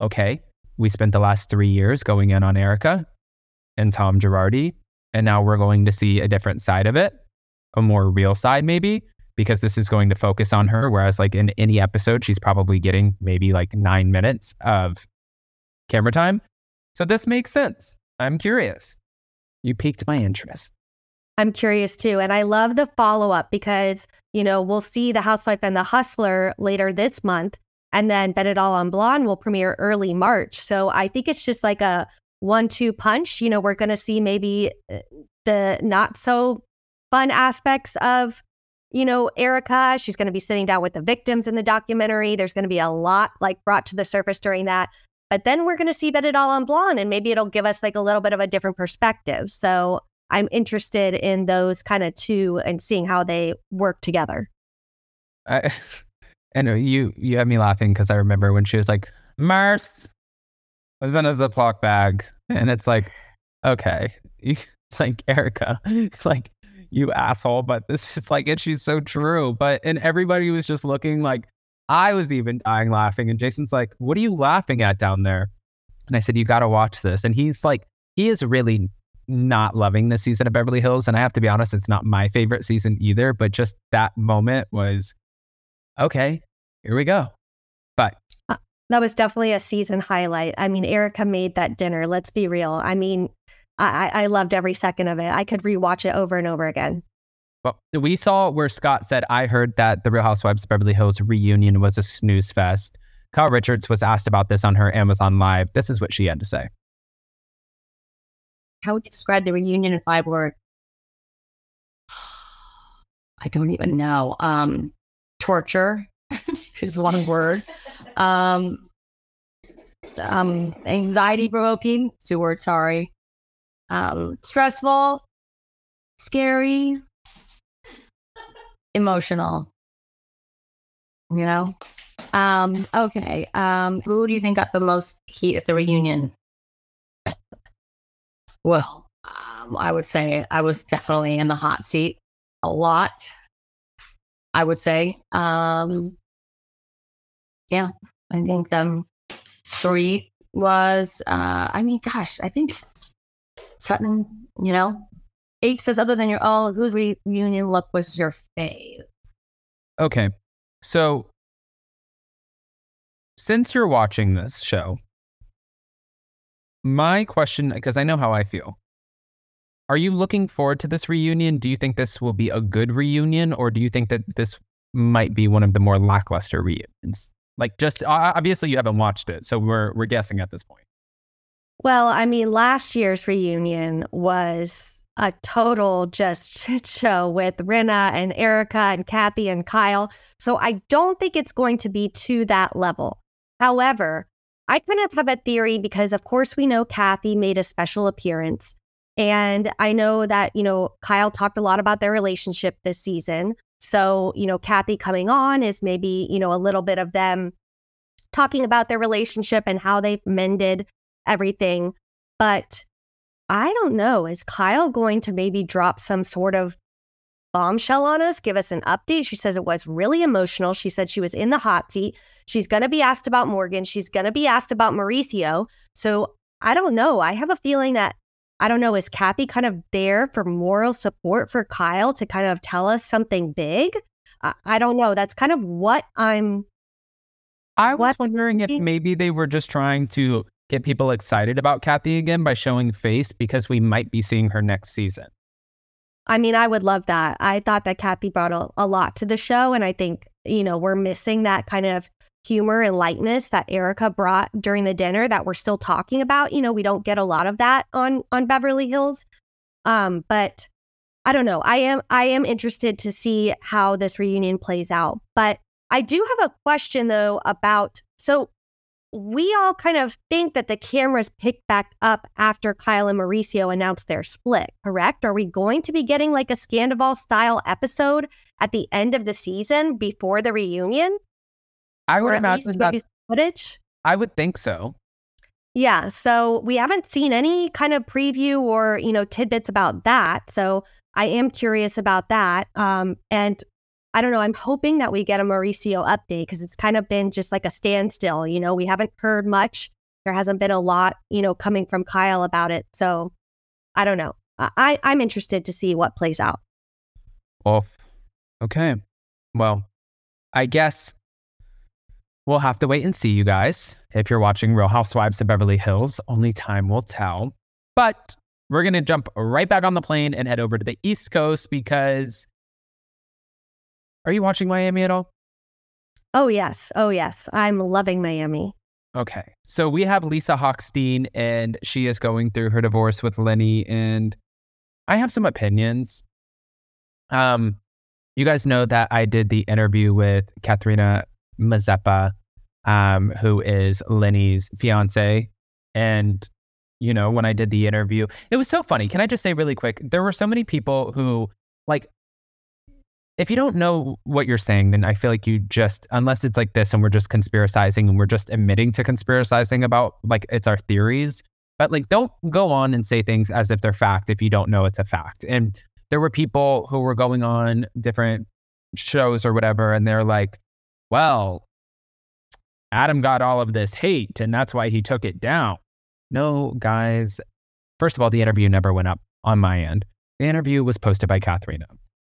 okay, we spent the last three years going in on Erika and Tom Girardi, and now we're going to see a different side of it, a more real side, maybe because this is going to focus on her. Whereas, like in any episode, she's probably getting maybe like nine minutes of camera time. So this makes sense. I'm curious. You piqued my interest. I'm curious too. And I love the follow up because, you know, we'll see The Housewife and The Hustler later this month. And then Bet It All on Blonde will premiere early March. So I think it's just like a one two punch. You know, we're going to see maybe uh, the not so fun aspects of, you know, Erika. She's going to be sitting down with the victims in the documentary. There's going to be a lot like brought to the surface during that. But then we're going to see that It All on Blonde and maybe it'll give us like a little bit of a different perspective. So I'm interested in those kind of two and seeing how they work together. I, know you. You had me laughing because I remember when she was like, "Mars was in a Ziploc bag," and it's like, okay, it's like Erika, it's like you asshole, but this is like, and she's so true. But and everybody was just looking like I was even dying laughing, and Jason's like, "What are you laughing at down there?" And I said, "You got to watch this." And he's like, he is really not loving this season of Beverly Hills. And I have to be honest, it's not my favorite season either. But just that moment was okay, here we go. But uh, That was definitely a season highlight. I mean, Erika made that dinner. Let's be real. I mean, I, I I loved every second of it. I could rewatch it over and over again. but we saw where Scott said, I heard that the Real Housewives of Beverly Hills reunion was a snooze fest. Kyle Richards was asked about this on her Amazon Live. This is what she had to say. How would you describe the reunion in five words? I don't even know. Um, torture is one word. Um, um, anxiety provoking, two words, sorry. Um, stressful, scary, emotional. You know? Um, okay. Um, who do you think got the most heat at the reunion? Well, um, I would say I was definitely in the hot seat a lot. I would say, um, yeah, I think um, three was. Uh, I mean, gosh, I think Sutton. You know, eight says other than your own, whose reunion look was your fave? Okay. So since you're watching this show, my question, because I know how I feel, are you looking forward to this reunion? Do you think this will be a good reunion, or do you think that this might be one of the more lackluster reunions? Like, just obviously you haven't watched it, so we're we're guessing at this point. Well, I mean, last year's reunion was a total just shit show with Rinna and Erika and Kathy and Kyle. So I don't think it's going to be to that level. However, I kind of have a theory because, of course, we know Kathy made a special appearance. And I know that, you know, Kyle talked a lot about their relationship this season. So, you know, Kathy coming on is maybe, you know, a little bit of them talking about their relationship and how they've mended everything. But I don't know. Is Kyle going to maybe drop some sort of bombshell on us, give us an update? She says it was really emotional. She said she was in the hot seat. She's going to be asked about Morgan. She's going to be asked about Mauricio. So I don't know. I have a feeling that, I don't know, is Kathy kind of there for moral support for Kyle to kind of tell us something big? I, I don't know. That's kind of what I'm I was What- wondering if maybe they were just trying to get people excited about Kathy again by showing face because we might be seeing her next season. I mean, I would love that. I thought that Kathy brought a, a lot to the show. And I think, you know, we're missing that kind of humor and lightness that Erika brought during the dinner that we're still talking about. You know, we don't get a lot of that on on Beverly Hills. Um, but I don't know. I am I am interested to see how this reunion plays out. But I do have a question though about so we all kind of think that the cameras picked back up after Kyle and Mauricio announced their split, correct? Are we going to be getting like a Scandival style episode at the end of the season before the reunion? I would Or at least imagine that footage? I would think so. Yeah, so we haven't seen any kind of preview or, you know, tidbits about that. So I am curious about that. Um, and I don't know, I'm hoping that we get a Mauricio update because it's kind of been just like a standstill. You know, we haven't heard much. There hasn't been a lot, you know, coming from Kyle about it. So I don't know. I, I'm interested to see what plays out. Well, okay. Well, I guess we'll have to wait and see, you guys. If you're watching Real Housewives of Beverly Hills, only time will tell. But we're going to jump right back on the plane and head over to the East Coast because. Are you watching Miami at all? Oh, yes. Oh, yes. I'm loving Miami. Okay. So we have Lisa Hochstein, and she is going through her divorce with Lenny, and I have some opinions. Um, you guys know that I did the interview with Katharina Mazepa, um, who is Lenny's fiance, and you know when I did the interview, it was so funny. Can I just say really quick? There were so many people who like if you don't know what you're saying, then I feel like you just, unless it's like this and we're just conspiracizing and we're just admitting to conspiracizing about like it's our theories, but like don't go on and say things as if they're fact if you don't know it's a fact. And there were people who were going on different shows or whatever, and they're like, well, Adam got all of this hate and that's why he took it down. No, guys. First of all, the interview never went up on my end. The interview was posted by Katharina.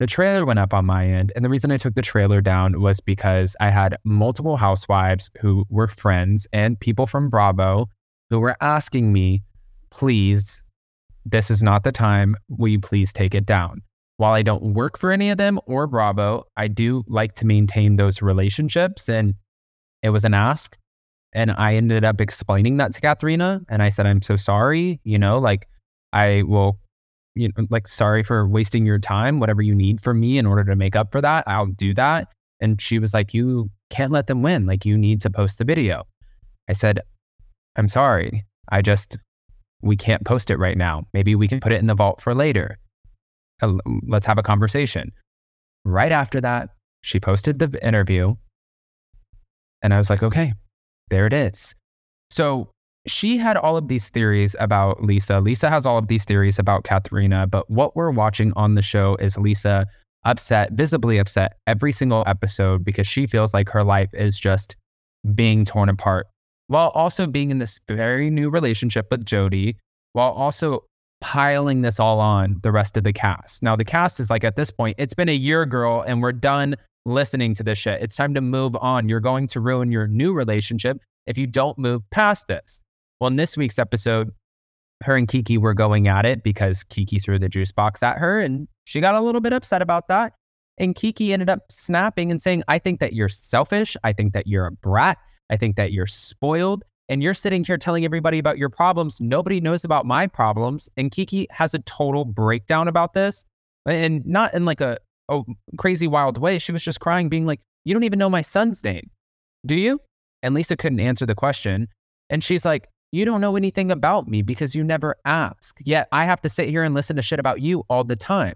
The trailer went up on my end. And the reason I took the trailer down was because I had multiple housewives who were friends and people from Bravo who were asking me, please, this is not the time. Will you please take it down? While I don't work for any of them or Bravo, I do like to maintain those relationships. And it was an ask. And I ended up explaining that to Katharina. And I said, I'm so sorry. You know, like I will you know, like sorry for wasting your time. Whatever you need from me in order to make up for that, I'll do that. And she was like, You can't let them win. Like you need to post the video. I said, I'm sorry. I just we can't post it right now. Maybe we can put it in the vault for later. Uh, Let's have a conversation. Right after that, she posted the interview. And I was like, okay, there it is. So she had all of these theories about Lisa. Lisa has all of these theories about Katharina, but what we're watching on the show is Lisa upset, visibly upset every single episode because she feels like her life is just being torn apart while also being in this very new relationship with Jody, while also piling this all on the rest of the cast. Now, the cast is like at this point, it's been a year, girl, and we're done listening to this shit. It's time to move on. You're going to ruin your new relationship if you don't move past this. Well, in this week's episode, her and Kiki were going at it because Kiki threw the juice box at her and she got a little bit upset about that. And Kiki ended up snapping and saying, I think that you're selfish. I think that you're a brat. I think that you're spoiled. And you're sitting here telling everybody about your problems. Nobody knows about my problems. And Kiki has a total breakdown about this. And not in like a, a crazy wild way. She was just crying, being like, You don't even know my son's name. Do you? And Lisa couldn't answer the question. And she's like, You don't know anything about me because you never ask. Yet I have to sit here and listen to shit about you all the time.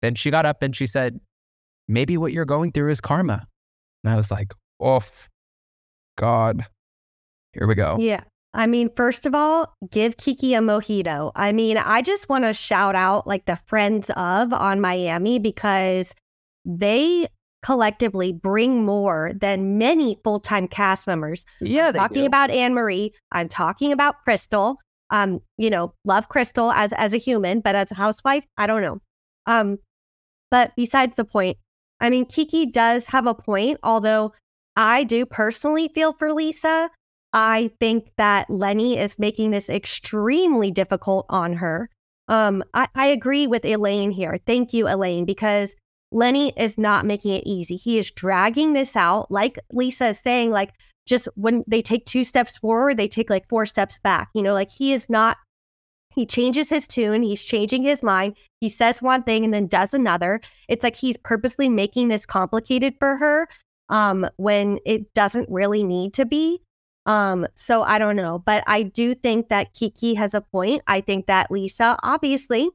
Then she got up and she said, Maybe what you're going through is karma. And I was like, Oof, God, here we go. Yeah. I mean, first of all, give Kiki a mojito. I mean, I just want to shout out like the friends of on Miami because they collectively bring more than many full time cast members. Yeah, I'm talking about Anne Marie. I'm talking about Crystal. Um, you know, love Crystal as as a human, but as a housewife, I don't know. Um, but besides the point, I mean, Kiki does have a point, although I do personally feel for Lisa. I think that Lenny is making this extremely difficult on her. Um, I, I agree with Elaine here. Thank you, Elaine, because Lenny is not making it easy. He is dragging this out, like Lisa is saying, like just when they take two steps forward, they take like four steps back. You know, like he is not, he changes his tune, he's changing his mind. He says one thing and then does another. It's like he's purposely making this complicated for her um, when it doesn't really need to be. Um, so I don't know, but I do think that Kiki has a point. I think that Lisa obviously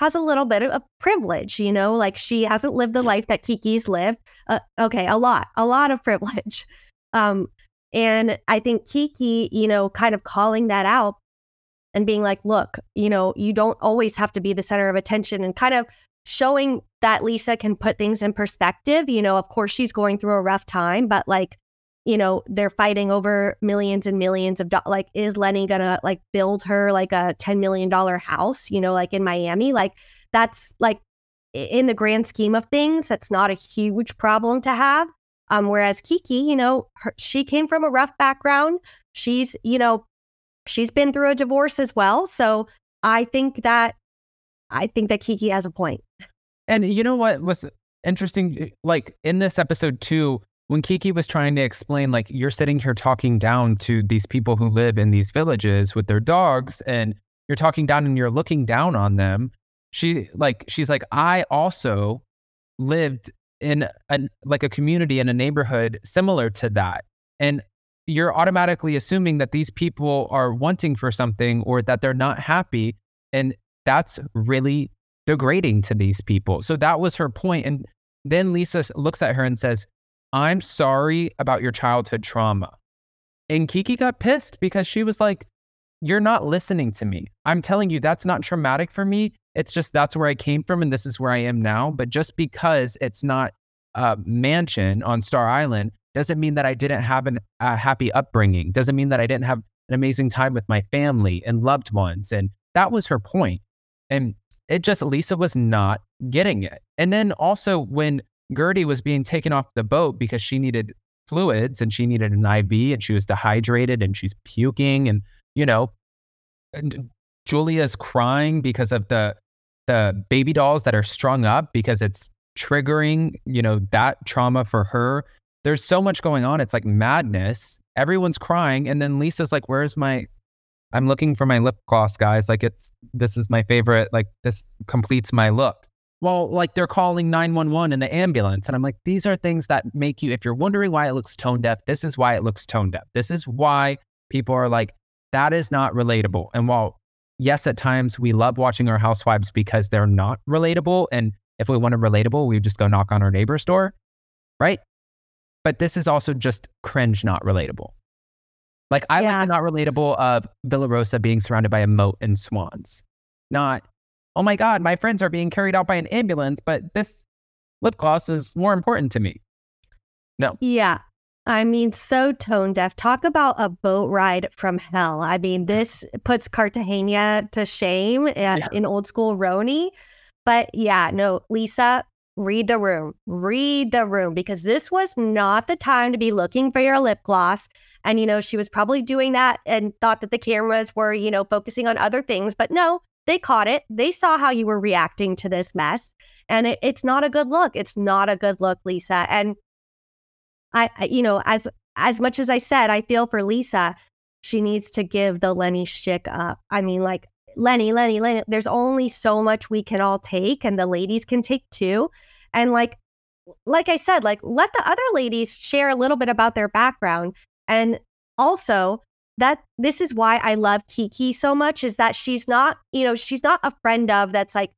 has a little bit of privilege, you know, like she hasn't lived the life that Kiki's lived. Uh, okay, a lot, a lot of privilege. Um, and I think Kiki, you know, kind of calling that out and being like, look, you know, you don't always have to be the center of attention and kind of showing that Lisa can put things in perspective. You know, of course, she's going through a rough time, but like, you know, they're fighting over millions and millions of. Like, is Lenny gonna like build her like a $10 million house, you know, like in Miami? Like, that's like in the grand scheme of things, that's not a huge problem to have. Um, whereas Kiki, you know, her, she came from a rough background. She's, you know, she's been through a divorce as well. So I think that I think that Kiki has a point. And you know what was interesting? Like in this episode too, when Kiki was trying to explain, like, you're sitting here talking down to these people who live in these villages with their dogs, and you're talking down and you're looking down on them. She like she's like, I also lived in a like a community in a neighborhood similar to that. And you're automatically assuming that these people are wanting for something or that they're not happy. And that's really degrading to these people. So that was her point. And then Lisa looks at her and says, I'm sorry about your childhood trauma. And Kiki got pissed because she was like, You're not listening to me. I'm telling you, that's not traumatic for me. It's just that's where I came from and this is where I am now. But just because it's not a mansion on Star Island doesn't mean that I didn't have a happy upbringing, doesn't mean that I didn't have an amazing time with my family and loved ones. And that was her point. And it just, Lisa was not getting it. And then also when Guerdy was being taken off the boat because she needed fluids and she needed an IV and she was dehydrated and she's puking and, you know, and Julia's crying because of the the baby dolls that are strung up because it's triggering, you know, that trauma for her. There's so much going on. It's like madness. Everyone's crying. And then Lisa's like, Where's my I'm looking for my lip gloss, guys. Like it's this is my favorite, like this completes my look. Well, like they're calling 911 in the ambulance. And I'm like, these are things that make you, if you're wondering why it looks tone deaf, this is why it looks tone deaf. This is why people are like, that is not relatable. And while, yes, at times we love watching our housewives because they're not relatable. And if we want to relatable, we would just go knock on our neighbor's door, right? But this is also just cringe, not relatable. Like I Yeah. like the not relatable of Villa Rosa being surrounded by a moat and swans. Not, oh my God, my friends are being carried out by an ambulance, but this lip gloss is more important to me. No. Yeah. I mean, so tone deaf. Talk about a boat ride from hell. I mean, this puts Cartagena to shame uh, Yeah. in old school Roni. But yeah, no, Lisa, read the room. Read the room because this was not the time to be looking for your lip gloss. And, you know, she was probably doing that and thought that the cameras were, you know, focusing on other things. But no, they caught it. They saw how you were reacting to this mess. And it, it's not a good look. It's not a good look, Lisa. And I, I, you know, as as much as I said, I feel for Lisa. she needs to give the Lenny shtick up. I mean, like Lenny, Lenny, Lenny. There's only so much we can all take, and the ladies can take too. And like, like I said, like let the other ladies share a little bit about their background, and also that this is why I love Kiki so much is that she's not, you know, she's not a friend of that's like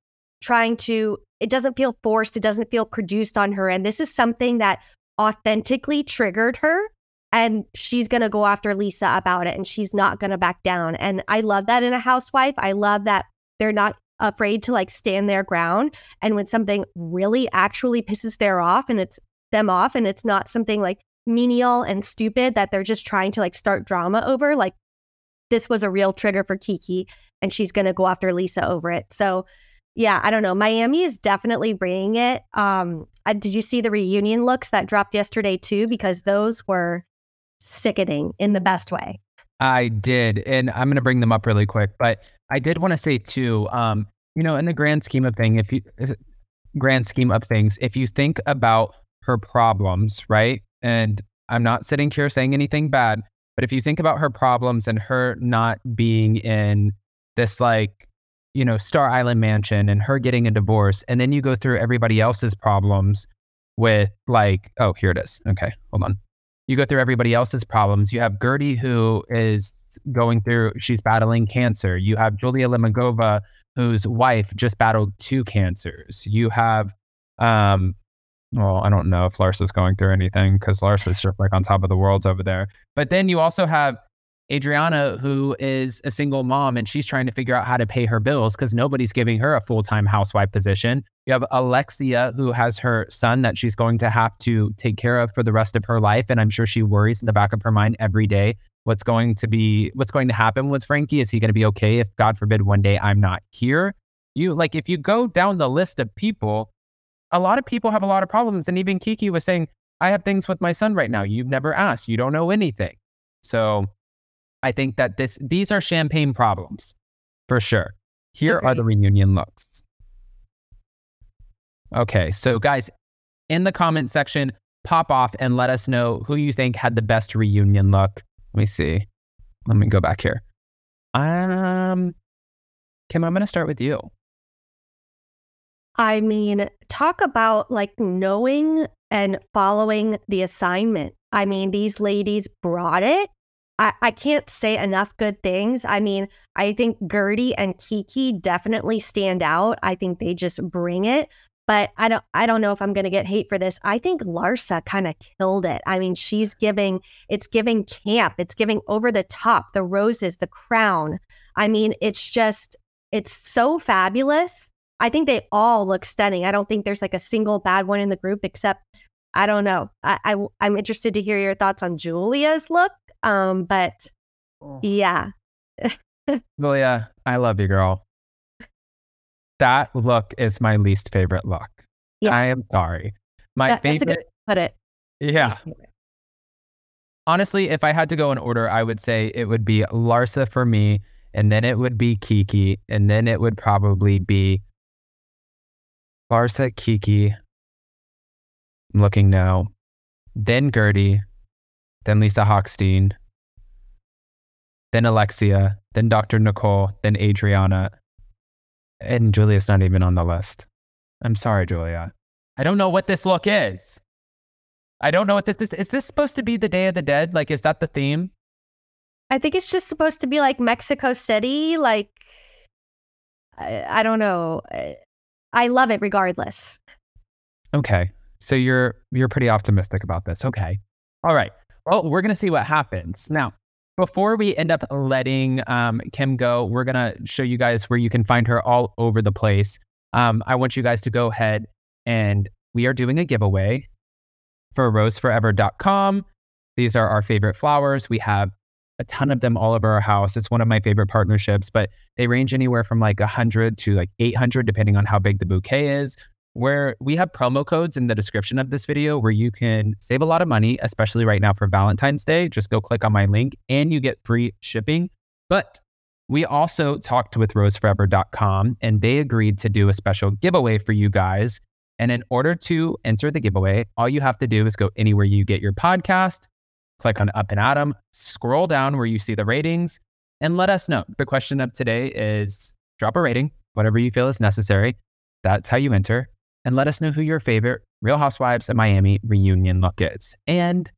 trying to. It doesn't feel forced. It doesn't feel produced on her, and this is something that authentically triggered her and she's going to go after Lisa about it and she's not going to back down. And I love that in a housewife. I love that they're not afraid to like stand their ground. And when something really actually pisses their off and it's them off and it's not something like menial and stupid that they're just trying to like start drama over, like this was a real trigger for Kiki and she's going to go after Lisa over it. So yeah, I don't know. Miami is definitely bringing it. Um, I, did you see the reunion looks that dropped yesterday too? Because those were sickening in the best way. I did, and I'm going to bring them up really quick. But I did want to say too, um, you know, in the grand scheme of thing, if you grand scheme of things, if you think about her problems, right? And I'm not sitting here saying anything bad, but if you think about her problems and her not being in this like, you know, Star Island mansion and her getting a divorce, and then you go through everybody else's problems with like, oh, here it is. Okay, hold on you go through everybody else's problems. You have Guerdy who is going through, she's battling cancer. You have Julia Lemigova, whose wife just battled two cancers. You have, um, well, I don't know if Larsa's going through anything because Larsa's just like on top of the world over there. But then you also have Adriana, who is a single mom and she's trying to figure out how to pay her bills because nobody's giving her a full time housewife position. You have Alexia, who has her son that she's going to have to take care of for the rest of her life. And I'm sure she worries in the back of her mind every day what's going to be, what's going to happen with Frankie. Is he going to be okay if, God forbid, one day I'm not here? You like, if you go down the list of people, a lot of people have a lot of problems. And even Kiki was saying, I have things with my son right now. You've never asked. You don't know anything. So, I think that this these are champagne problems for sure. Here are the reunion looks. Okay, so guys, in the comment section, pop off and let us know who you think had the best reunion look. Let me see. Let me go back here. Um, Kim, I'm going to start with you. I mean, talk about like knowing and following the assignment. I mean, these ladies brought it I, I can't say enough good things. I mean, I think Guerdy and Kiki definitely stand out. I think they just bring it. But I don't I don't know if I'm gonna get hate for this. I think Larsa kind of killed it. I mean, she's giving it's giving camp, it's giving over the top, the roses, the crown. I mean, it's just it's so fabulous. I think they all look stunning. I don't think there's like a single bad one in the group except I don't know. I, I I'm interested to hear your thoughts on Julia's look um, but oh. yeah. Julia, I love you, girl. That look is my least favorite look. Yeah. I am sorry. My that, favorite. put it. Yeah. Honestly, if I had to go in order, I would say it would be Larsa for me, and then it would be Kiki, and then it would probably be Larsa, Kiki. I'm looking now. Then Guerdy, then Lisa Hochstein, then Alexia, then Dr. Nicole, then Adriana. And Julia's not even on the list. I'm sorry, Julia. I don't know what this look is. I don't know what this is. Is this supposed to be the Day of the Dead? Like, is that the theme? I think it's just supposed to be like Mexico City. Like, I, I don't know. I love it regardless. Okay. So you're you're pretty optimistic about this. Okay. All right. Well, we're to see what happens. Now, before we end up letting um, Kim go, we're to show you guys where you can find her all over the place. Um, I want you guys to go ahead and we are doing a giveaway for roseforever.com. These are our favorite flowers. We have a ton of them all over our house. It's one of my favorite partnerships, but they range anywhere from like 100 to like 800, depending on how big the bouquet is where we have promo codes in the description of this video where you can save a lot of money, especially right now for Valentine's Day. Just go click on my link and you get free shipping. But we also talked with roseforever.com and they agreed to do a special giveaway for you guys. And in order to enter the giveaway, all you have to do is go anywhere you get your podcast, click on Up and Adam, scroll down where you see the ratings, and let us know. The question of today is drop a rating, whatever you feel is necessary. That's how you enter. And let us know who your favorite Real Housewives of Miami reunion look is. And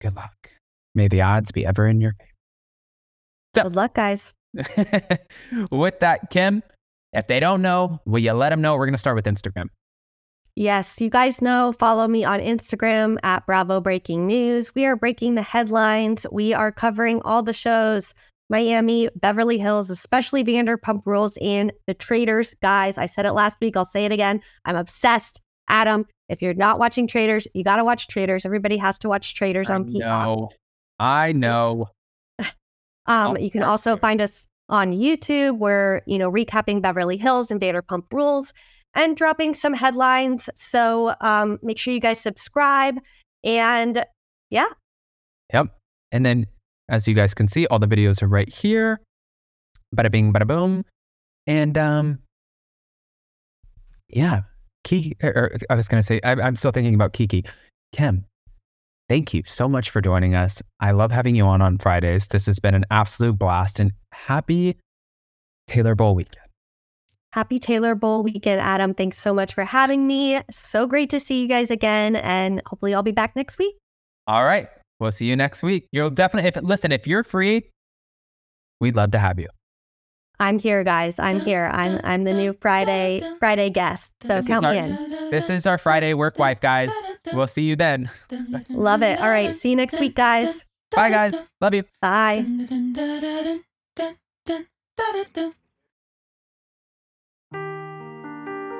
good luck. May the odds be ever in your favor. Good luck, guys. with that, Kim, if they don't know, will you let them know? We're going to start with Instagram. Yes, you guys know, follow me on Instagram at Bravo Breaking News. We are breaking the headlines. We are covering all the shows Miami, Beverly Hills, especially Vanderpump Rules and The Traitors. Guys, I said it last week. I'll say it again. I'm obsessed. Adam, if you're not watching Traitors, you got to watch Traitors. Everybody has to watch Traitors on Peacock. No, I know. Um, you can also find us on YouTube. We're, you know, recapping Beverly Hills and Vanderpump Rules and dropping some headlines. So um, make sure you guys subscribe. And yeah, Yep. And then, as you guys can see, all the videos are right here. Bada bing, bada boom. And um, yeah, Kiki. Or, or I was gonna say, I, I'm still thinking about Kiki. Kim, thank you so much for joining us. I love having you on on Fridays. This has been an absolute blast, and happy Taylor Bowl weekend. Happy Taylor Bowl weekend, Adam. Thanks so much for having me. So great to see you guys again. And hopefully I'll be back next week. All right, we'll see you next week. You'll definitely, if listen, if you're free, we'd love to have you. I'm here, guys. I'm here. I'm I'm the new Friday Friday guest. So This count our- me in. This is our Friday work wife, guys. We'll see you then. Love it. All right. See you next week, guys. Bye, guys. Love you. Bye.